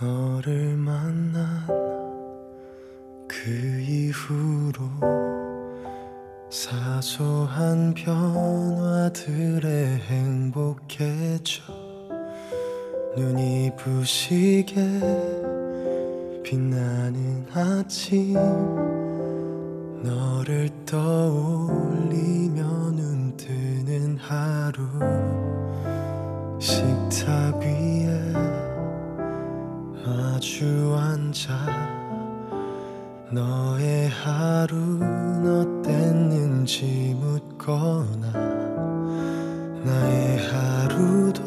너를 만난 그 이후로 사소한 변화들에 행복해져 눈이 부시게 빛나는 아침 너를 떠올리며 눈 뜨는 하루 식탁 위에 마주 앉아 너의 하루는 어땠는지 묻거나 나의 하루도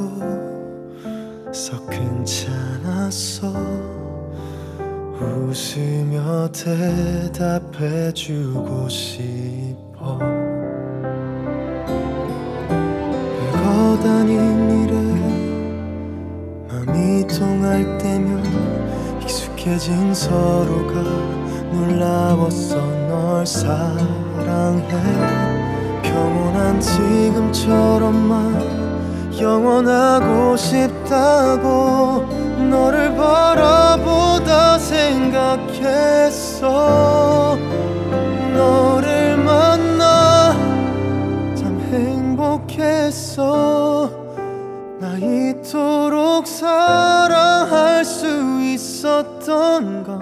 썩 괜찮았어. 웃으며 대답해주고 싶어. 별거 다닌 일에 맘이 통할 때면 익숙해진 서로가 놀라웠어 널 사랑해. 평온한 지금처럼만 영원하고 싶다고 너를 바라보다 생각했어. 너를 만나 참 행복했어 있었던 건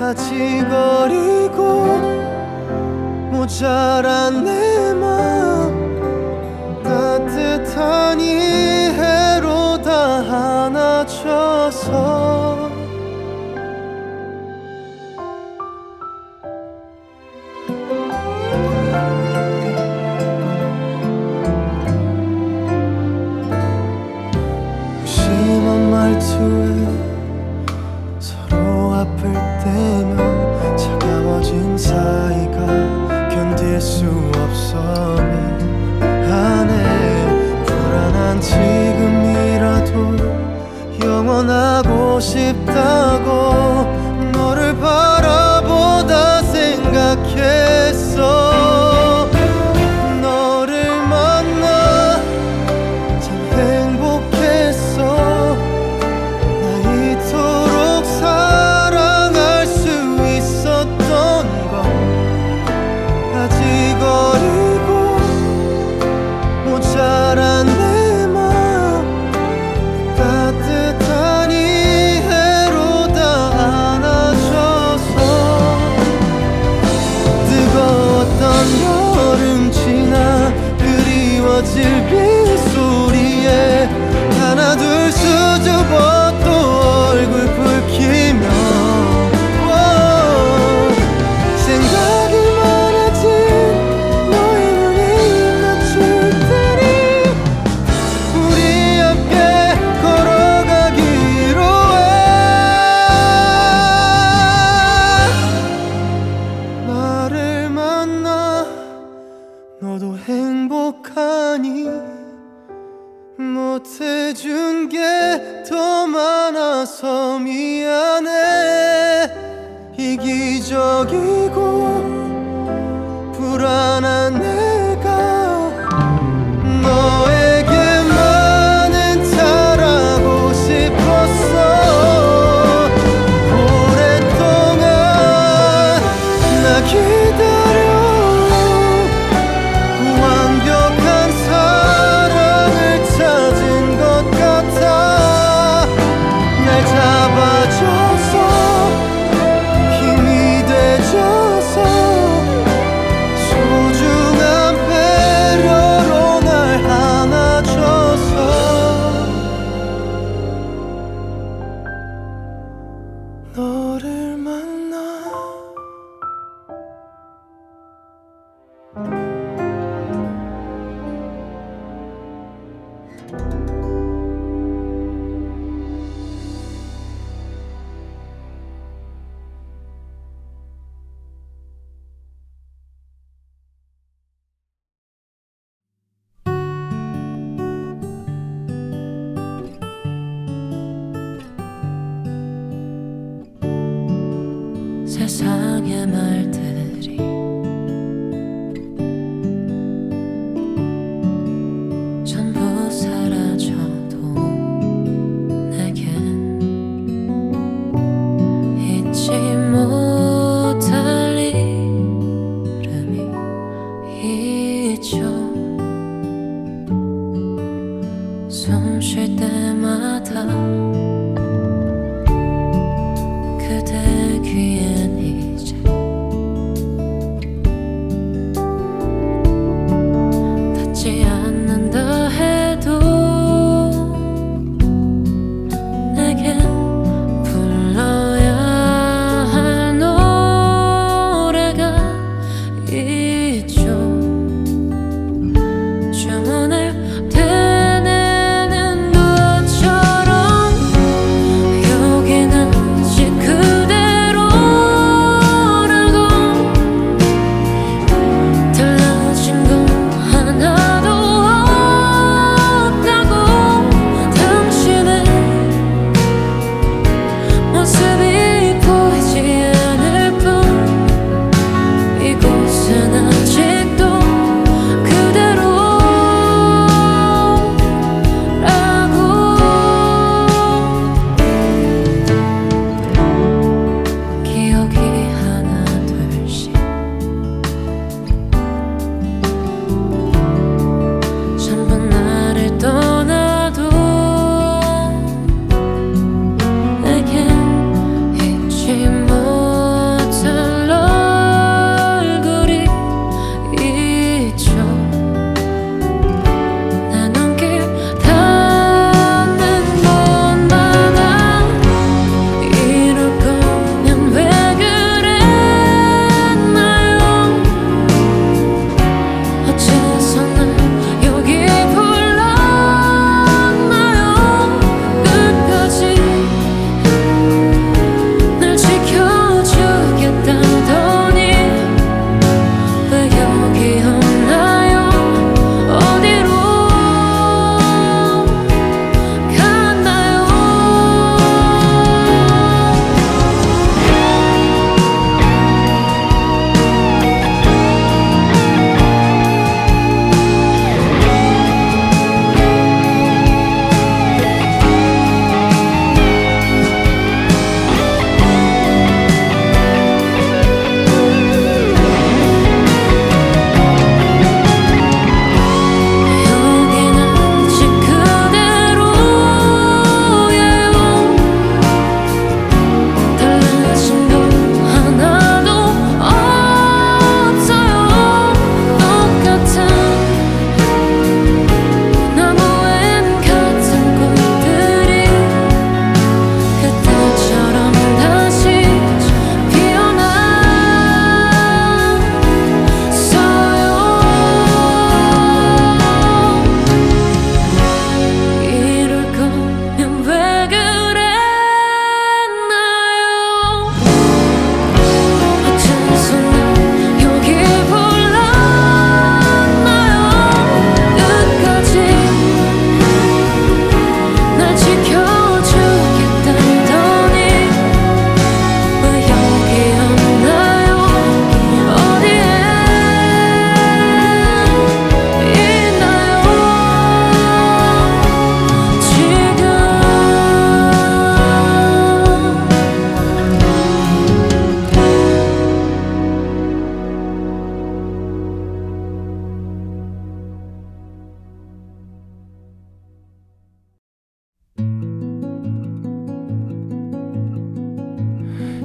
아직 어리고 모자란 내 마음 따뜻한 이 해로 다 안아줘서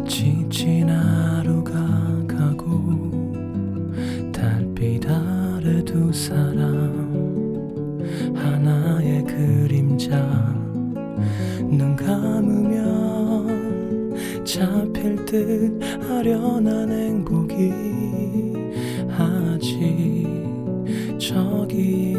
지친 하루가 가고 달빛 아래 두 사람 하나의 그림자 눈 감으면 잡힐 듯 아련한 행복이 아직 저기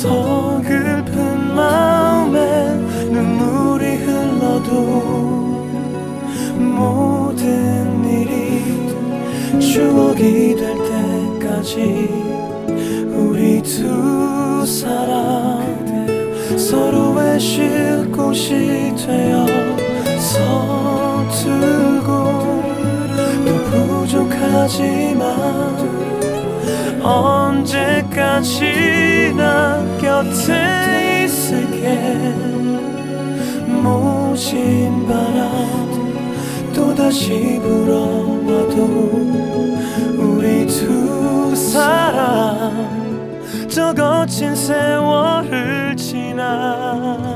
서글픈 마음에 눈물이 흘러도 모든 일이 추억이 될 때까지 우리 두 사람 서로의 쉴 곳이 되어 서투고 또 부족하지만 언제까지나 곁에 있을게? 모신 바람 또다시 불어와도 우리 두 사람 저 거친 세월을 지나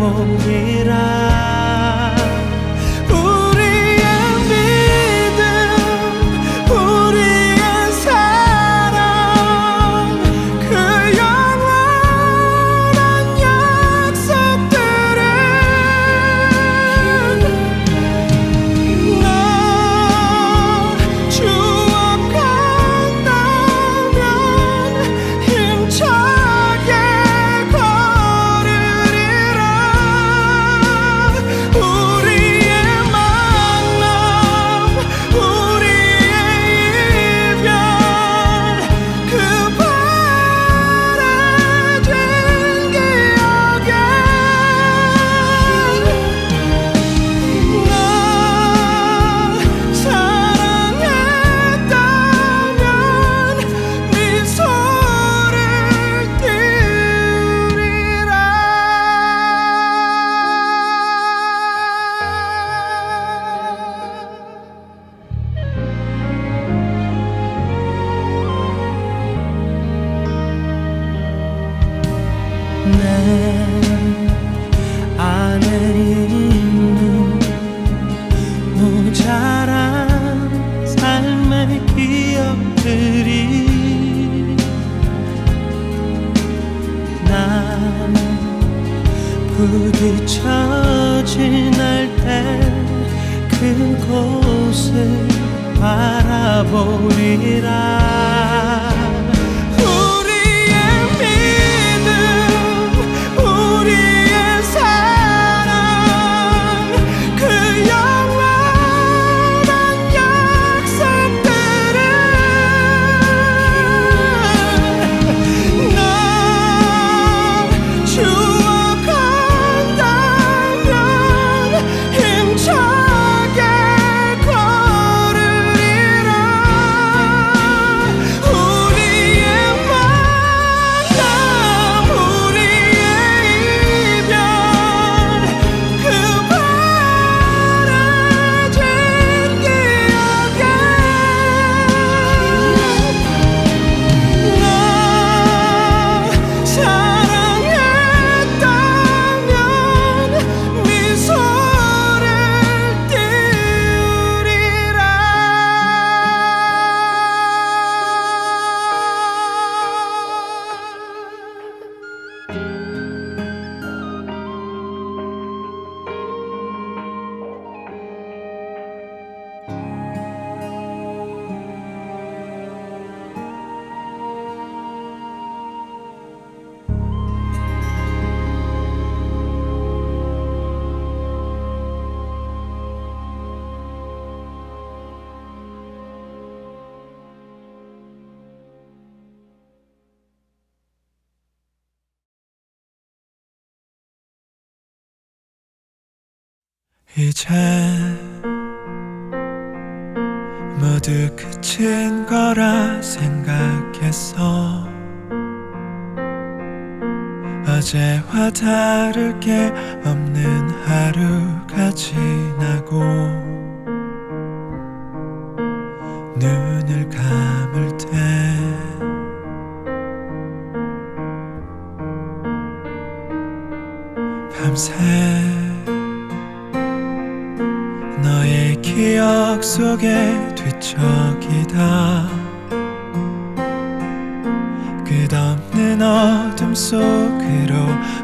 보이라. 이제 모두 그친 거라 생각했어. 어제와 다를 게 없는 하루가 지나고 눈을 감을 때 밤새 너의 기억 속에 뒤척이다. 끝없는 어둠 속으로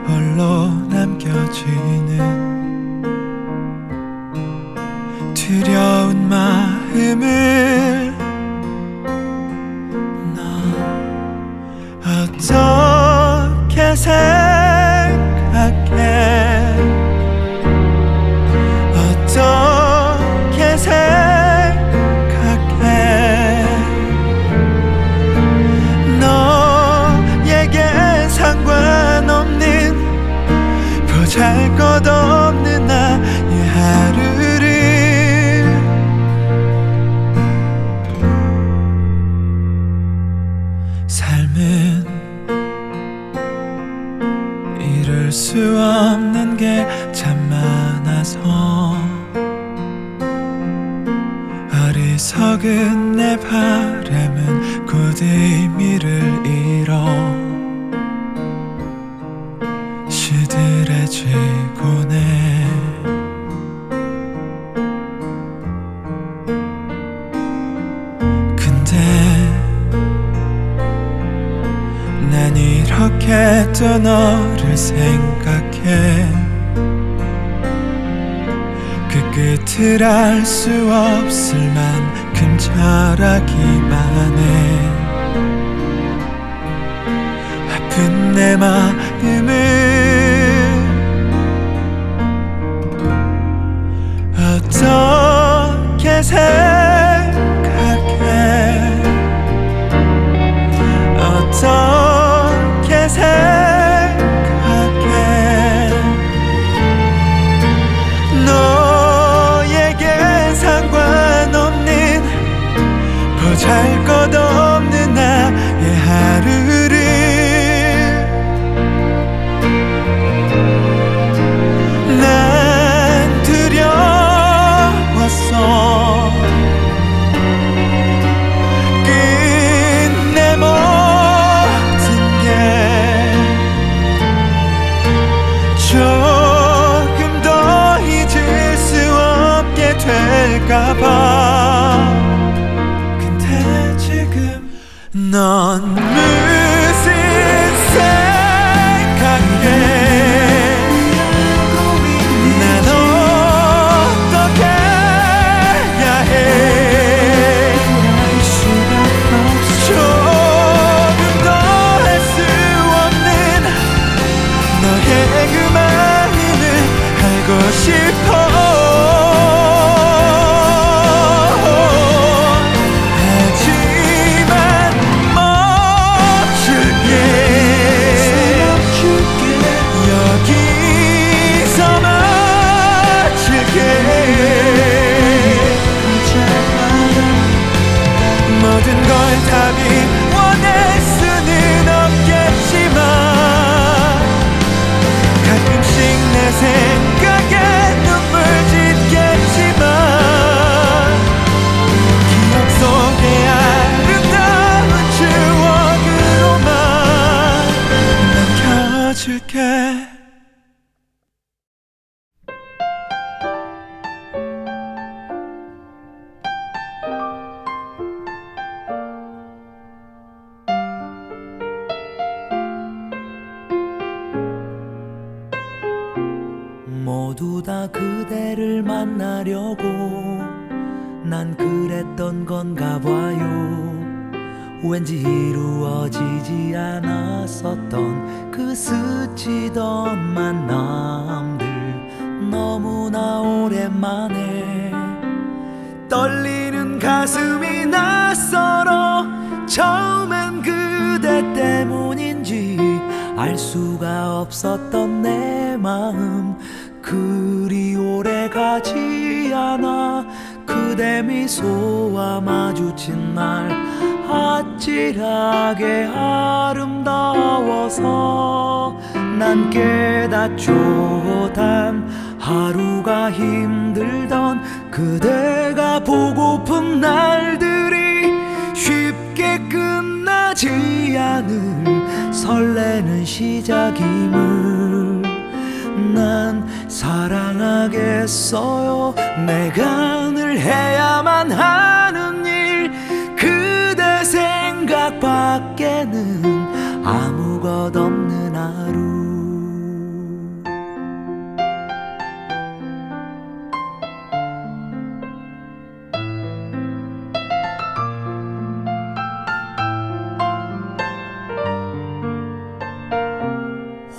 홀로 남겨지는 두려운 마음을 말할 수 없을 만큼 잘하기만 해. 아픈 내 마음을 어떻게 생각해? 어떻게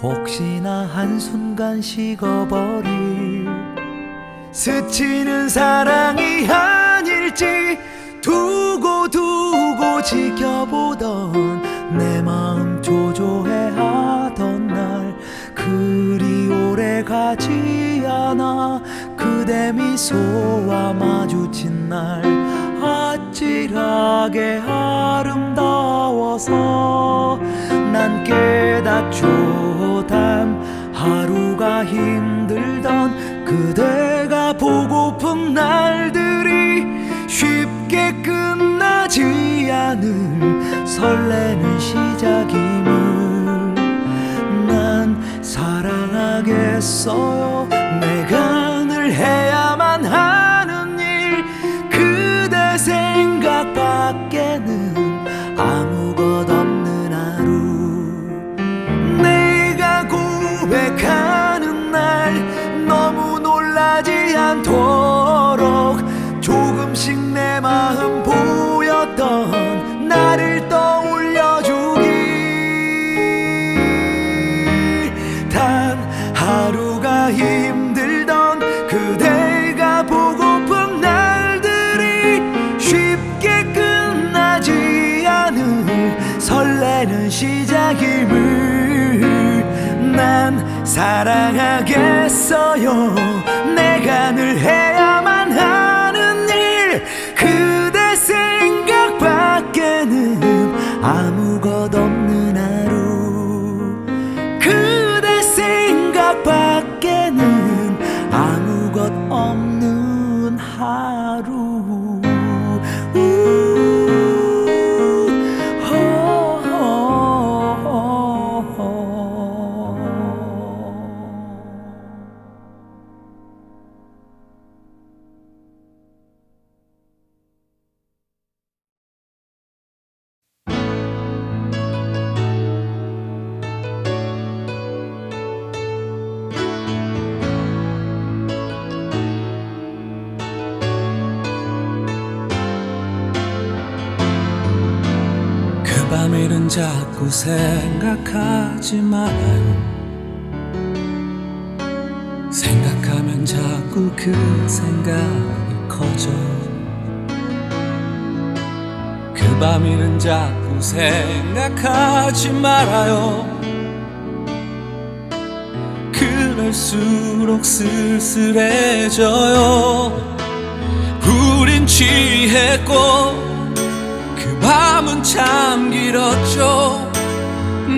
혹시나 한순간 식어버릴 스치는 사랑이 아닐지 두고 두고 지켜보던 내 마음 조조해하던 날 그리 오래 가지 않아 그대 미소와 마주친 날 아찔하게 아름다워서 난 깨닫죠. 단 하루가 힘들던 그대가 보고픈 날들이 쉽게 끝나지 않을 설레는 시작임을 난 사랑하겠어요. 내가 늘 해야만 하 难脱 사랑하겠어요 내가 늘 해. 자꾸 생각하지 말아요. 생각하면 자꾸 그 생각이 커져요 그 밤일은 자꾸 생각하지 말아요. 그럴수록 쓸쓸해져요. 우린 취했고 참 길었죠.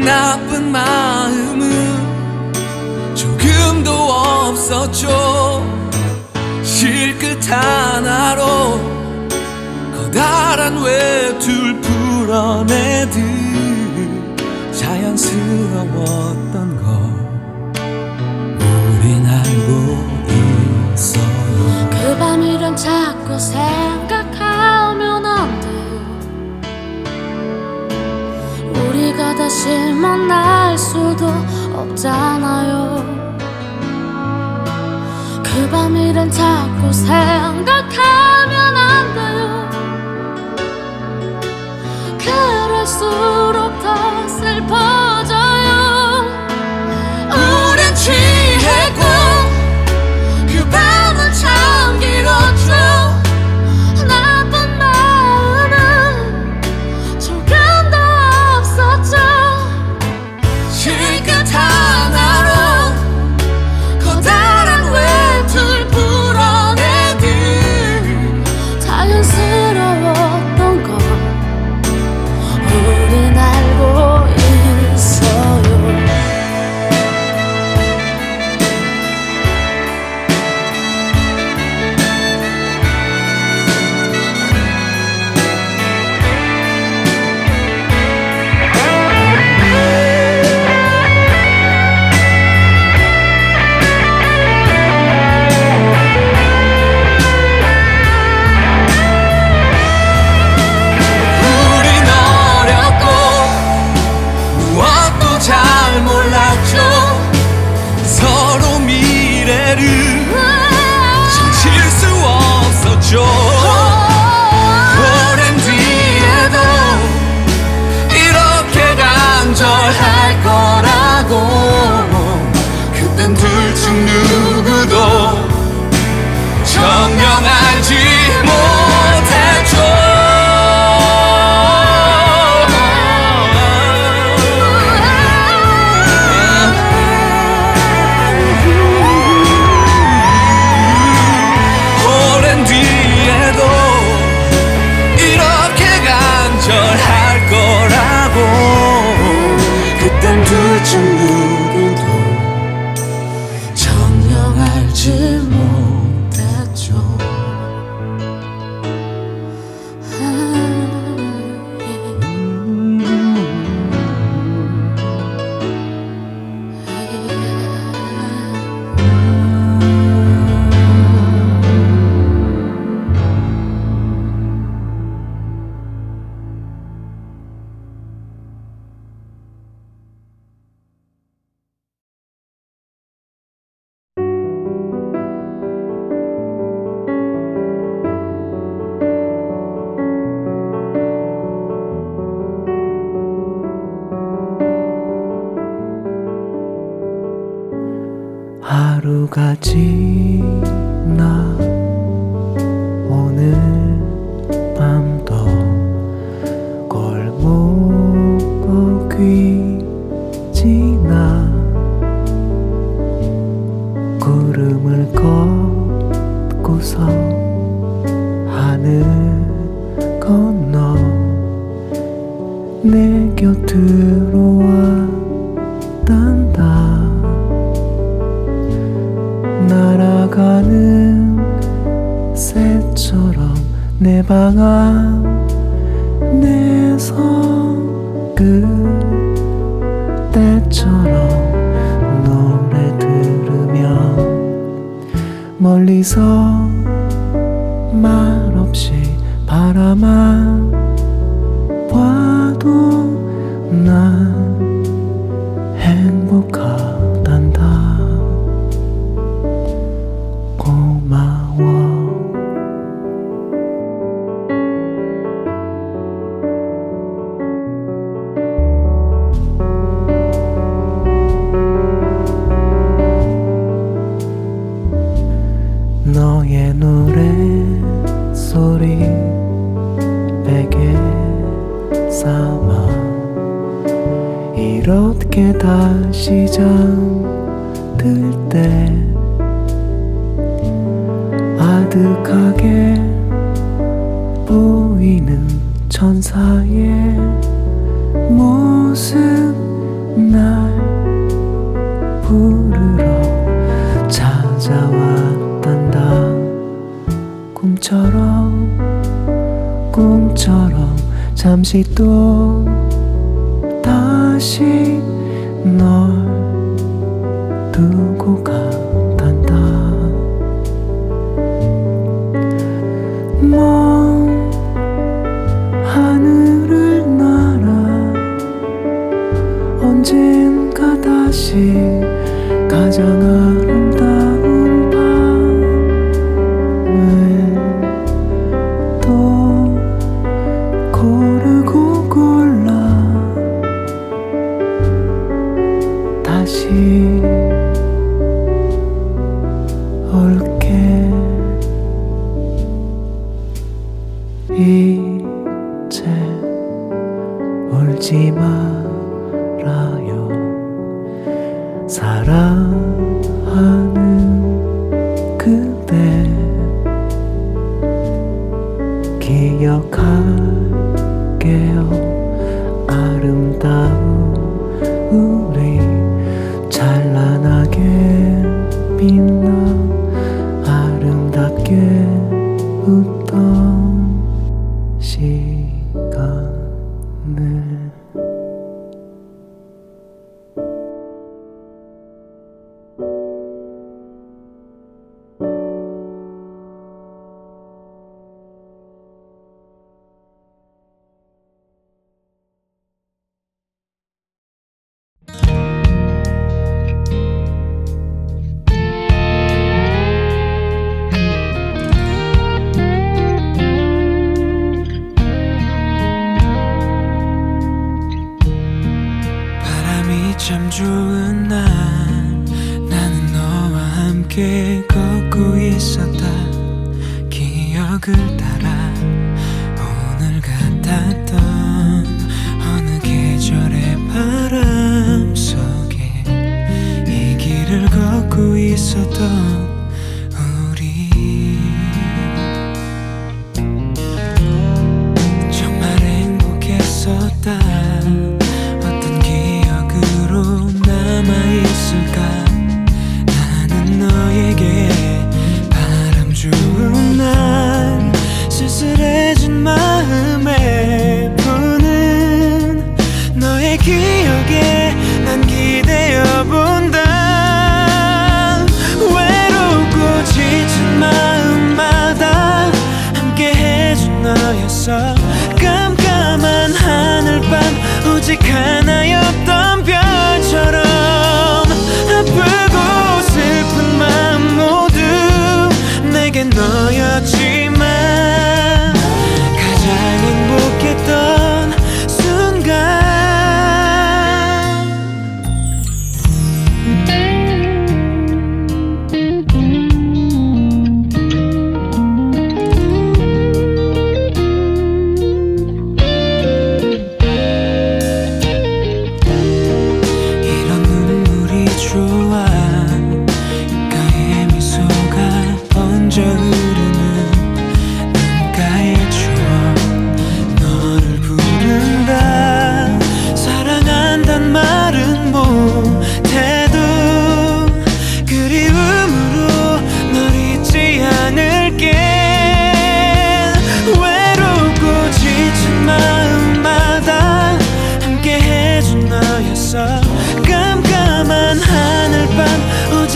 나쁜 마음은 조금도 없었죠. 실끝 하나로 커다란 외투를 풀어내듯 자연스러웠던 걸 우린 알고 있어요. 그 밤일은 자꾸 생 우리가 다시 만날 수도 없잖아요. 그 밤 일은 자꾸 생각하면 안 돼요. 그럴수록 더 슬퍼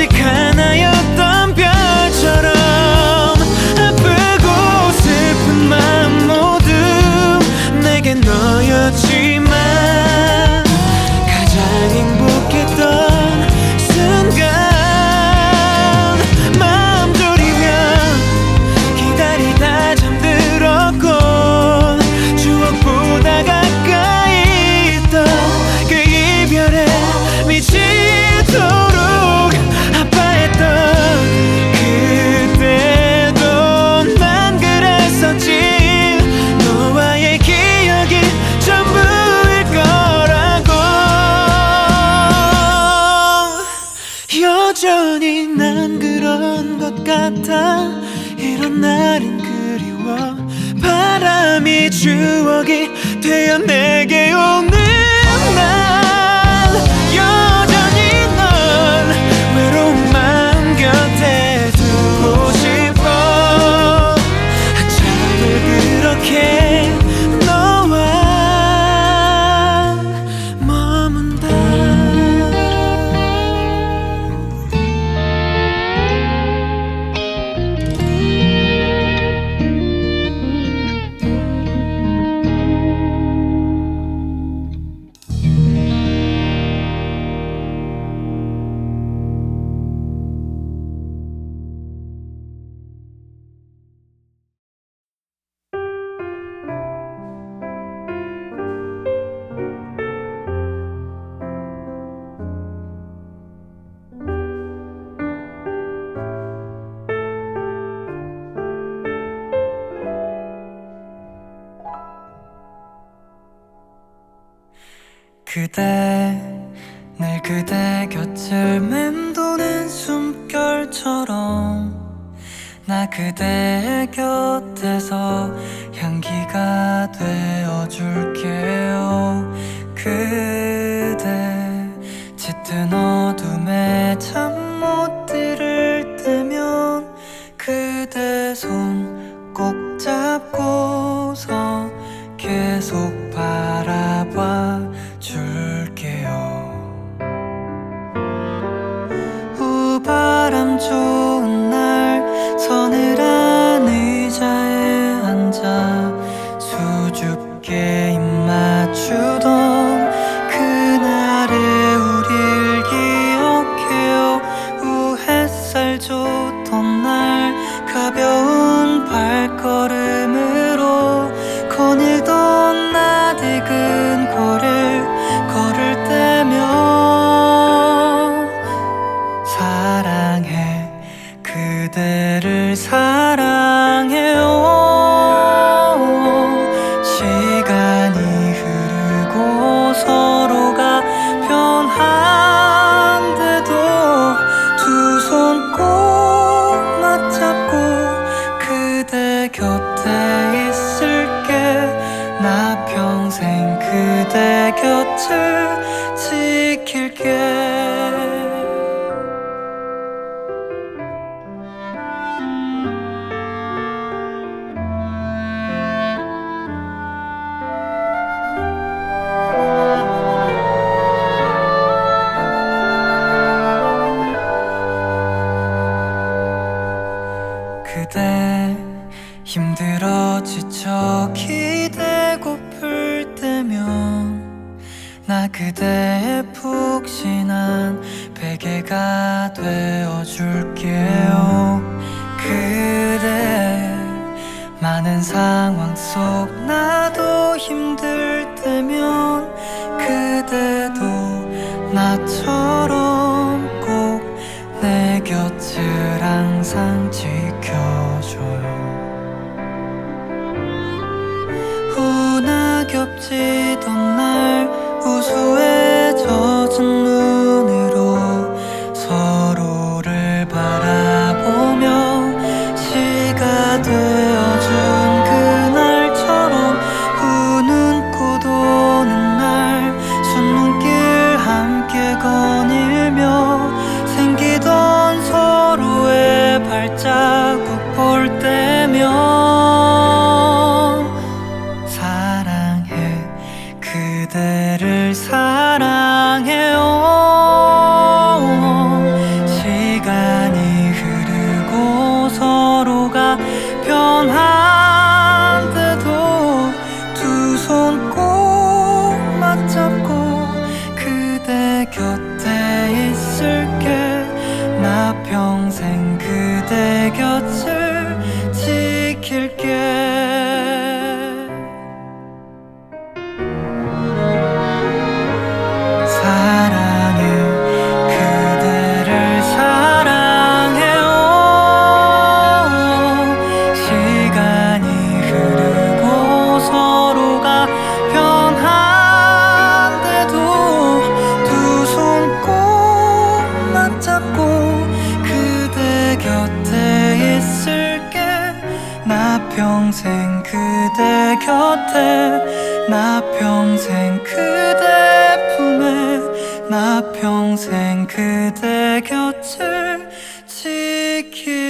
간직한 그대를 사 take it.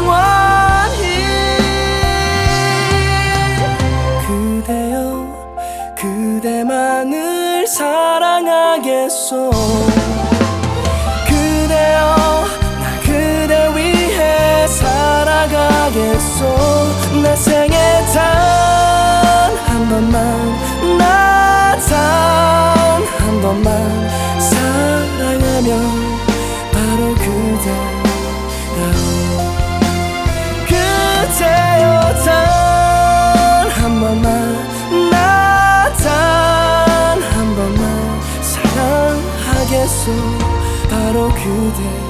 영원히 그대여 그대만을 사랑하겠소. 그대여 나 그대 위해 살아가겠소. 내 생에 단한 번만 나 단 한 번만 사랑하면 바로 그대. 주세요 단 한 번만 나 단 한 번만 사랑하겠소. 바로 그대.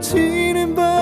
치는 바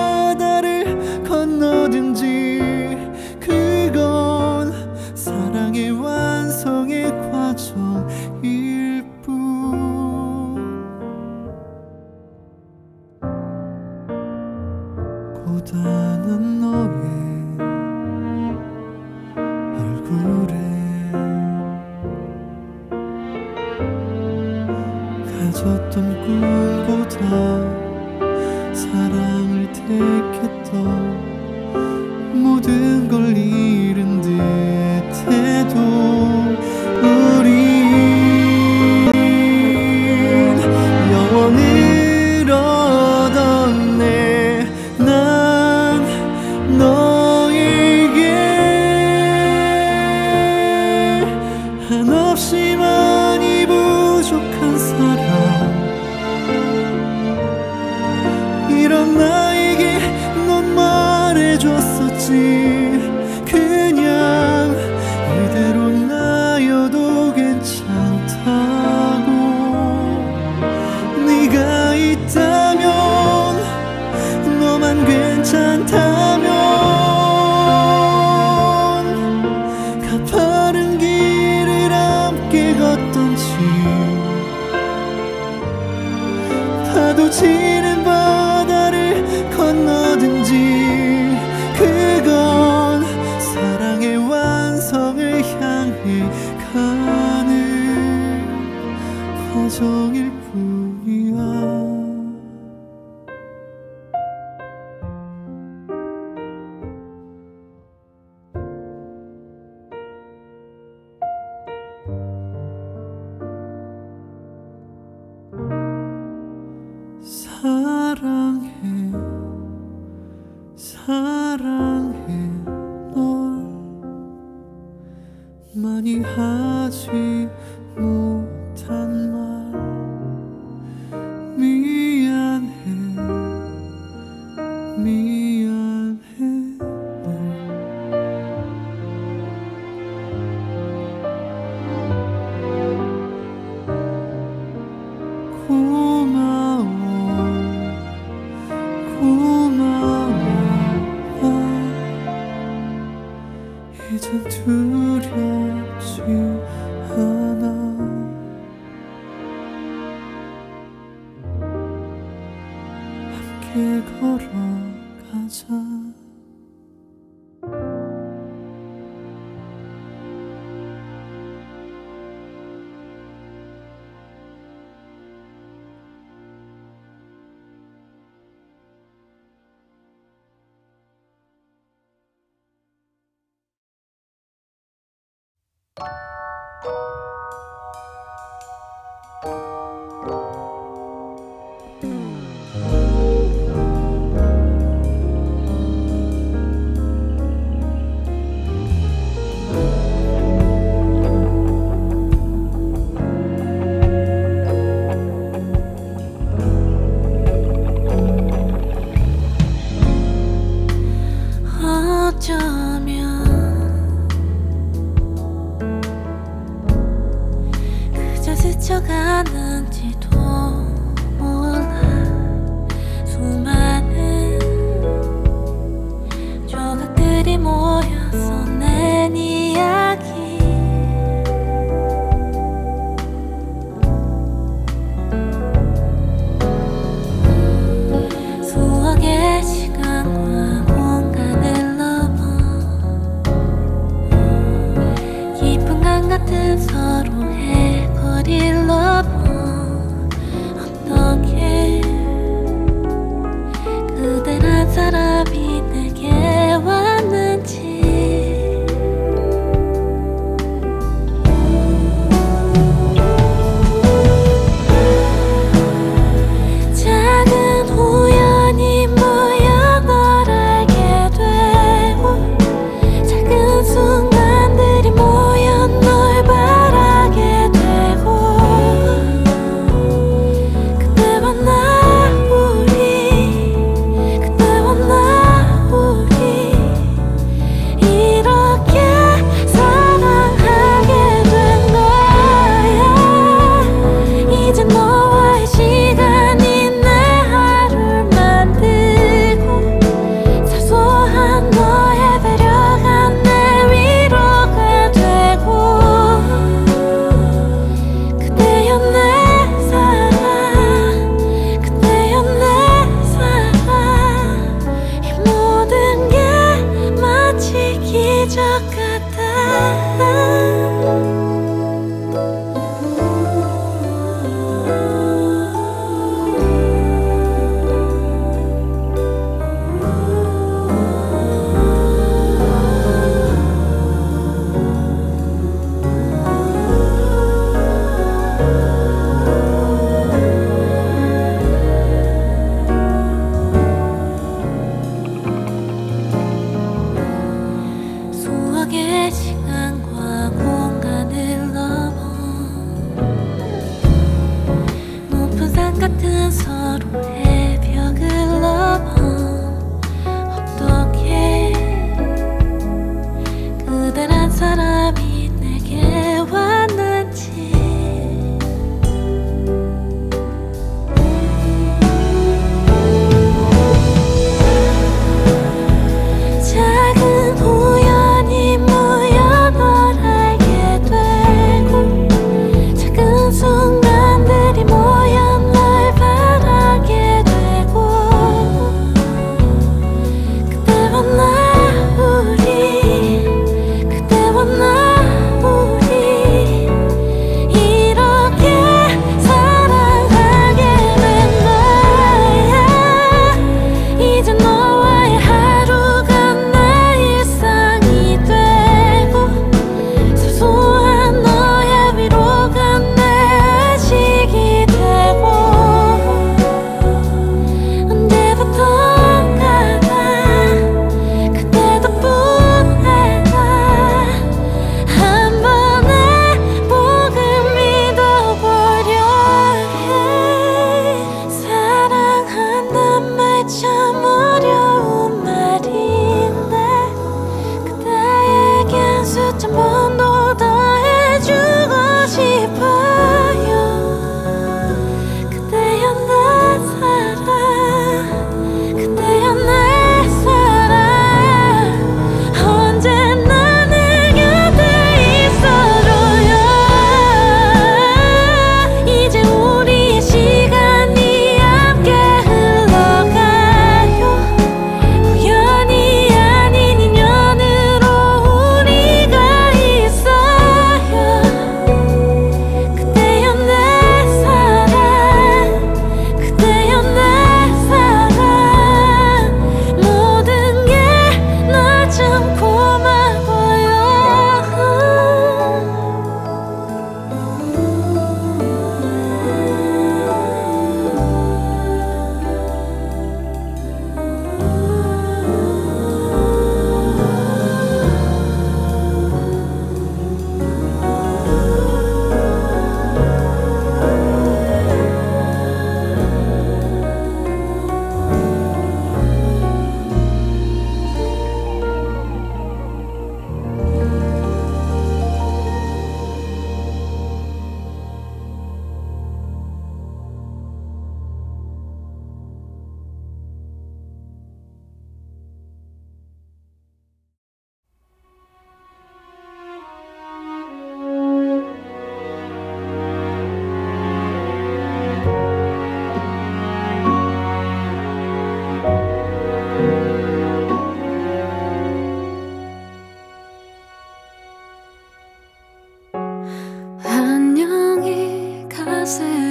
안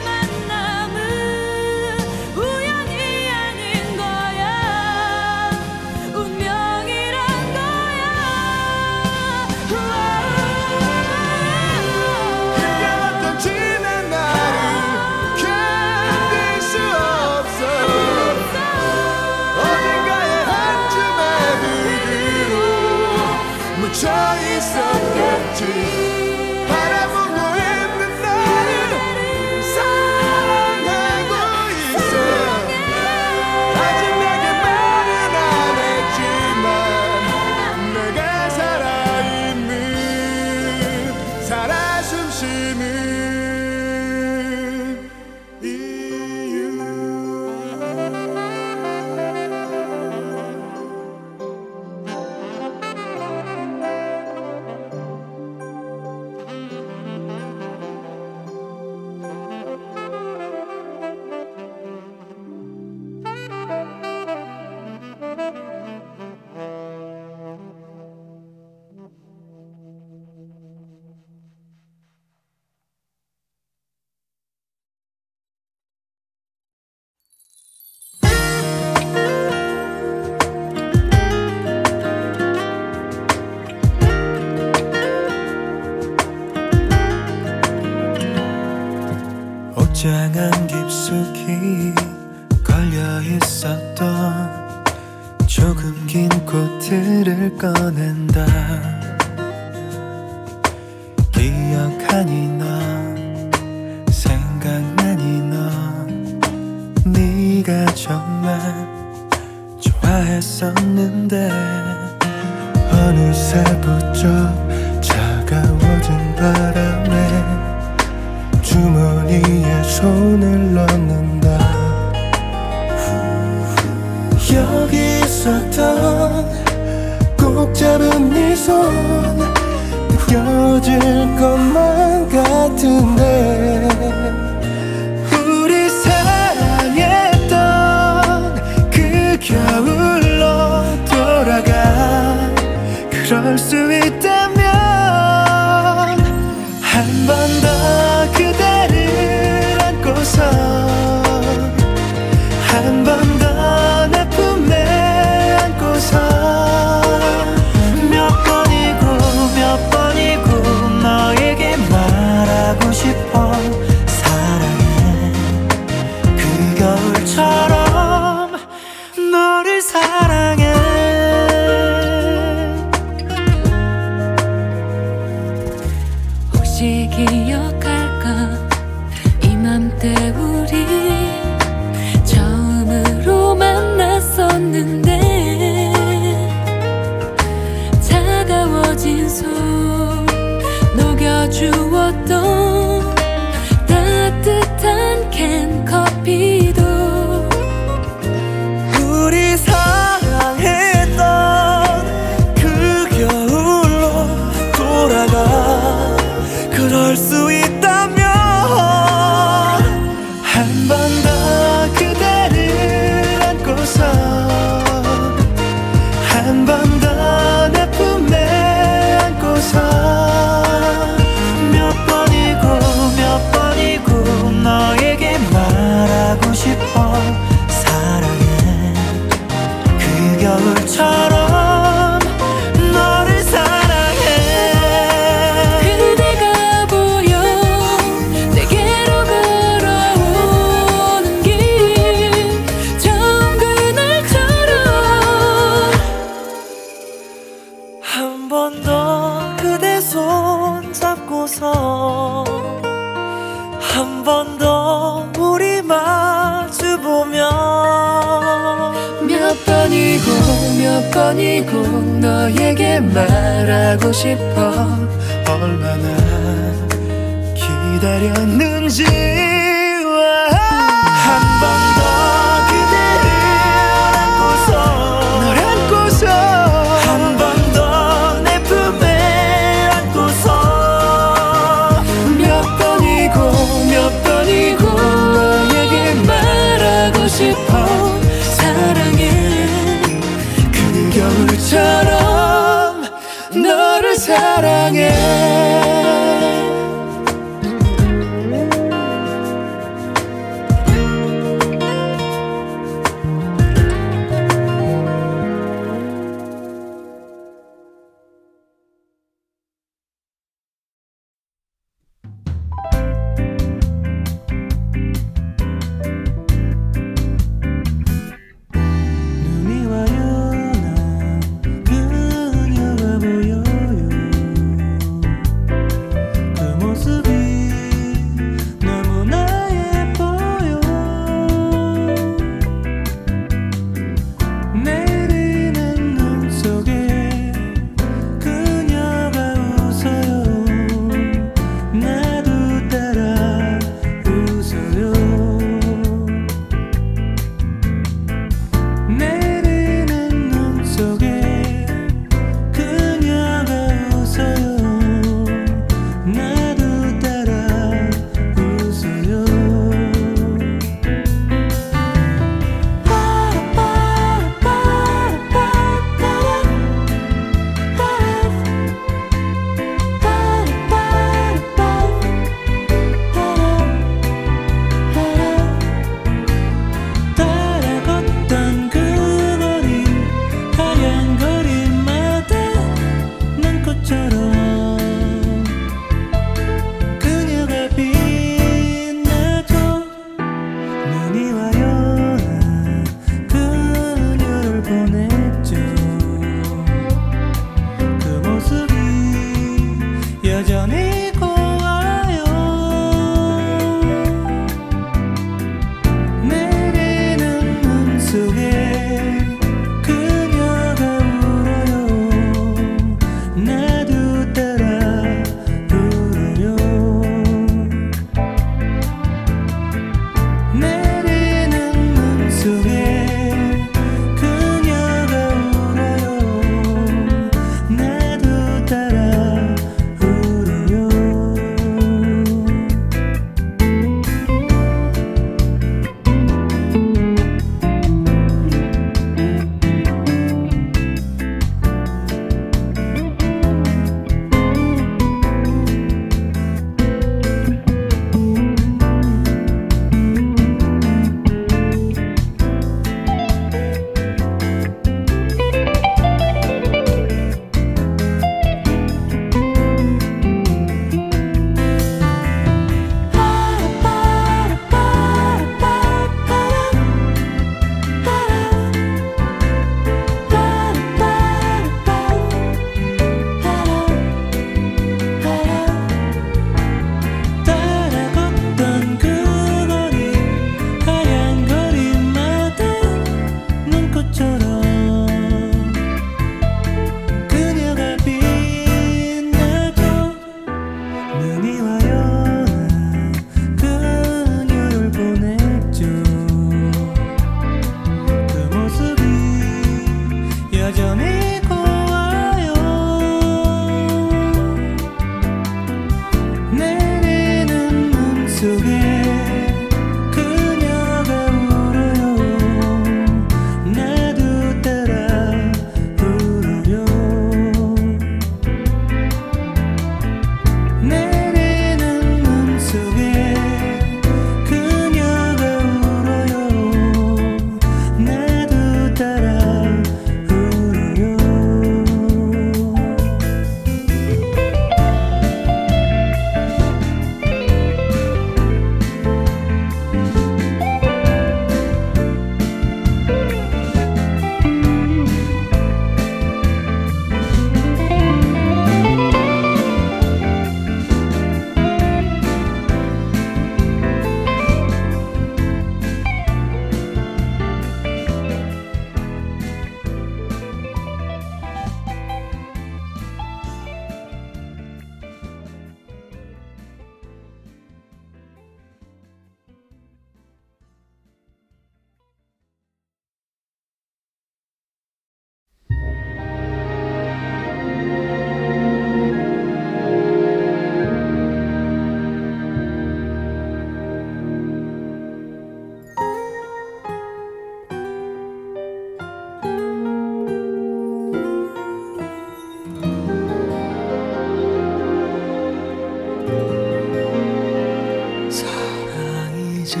家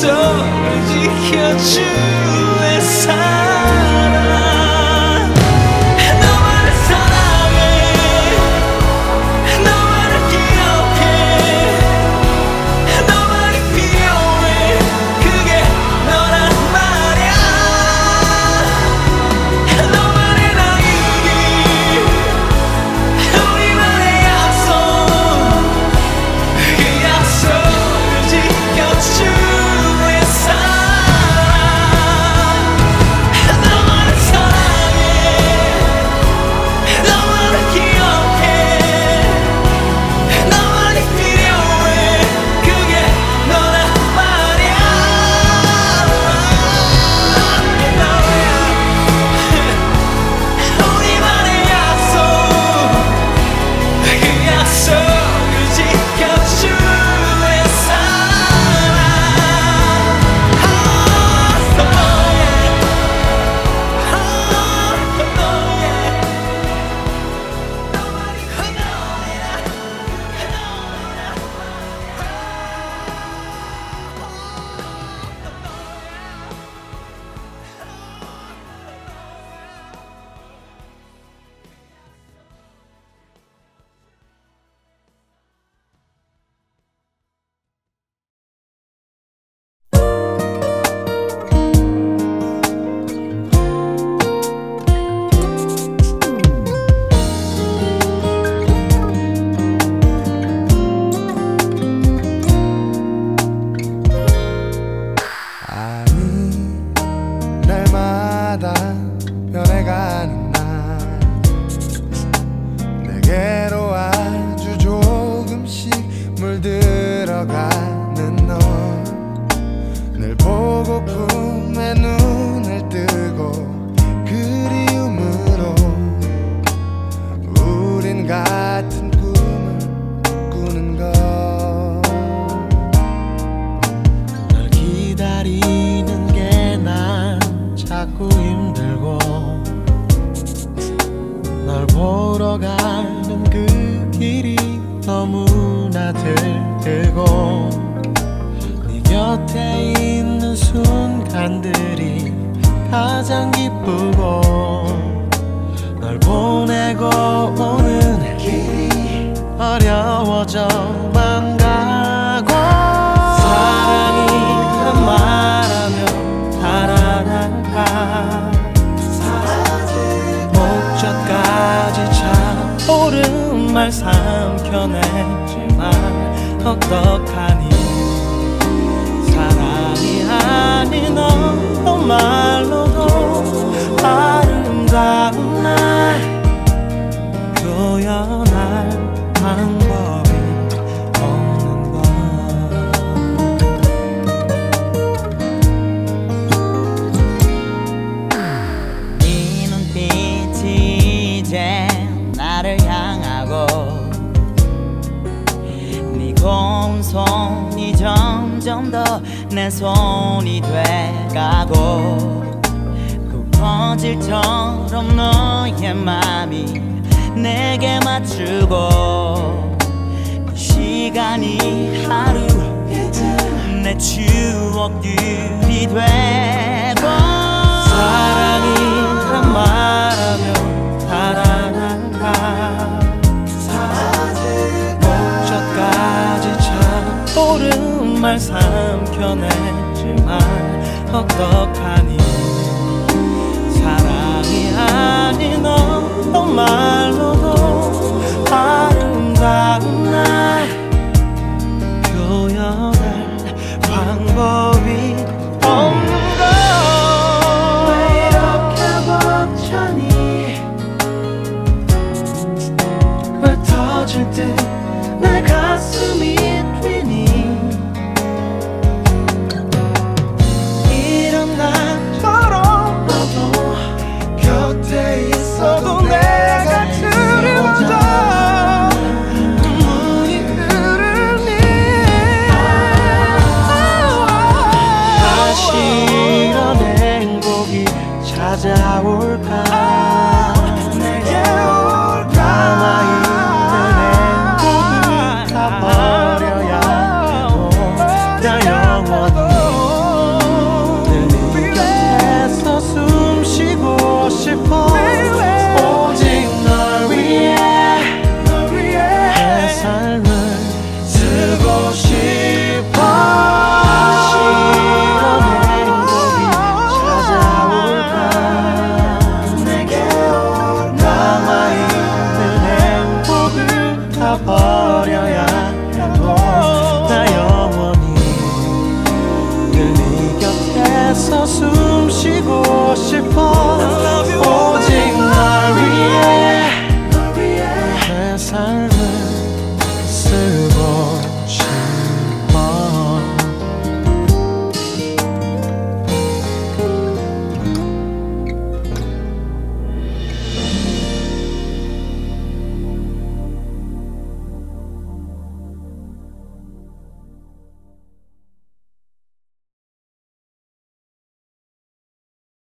그 약속을 지켜줄래 사랑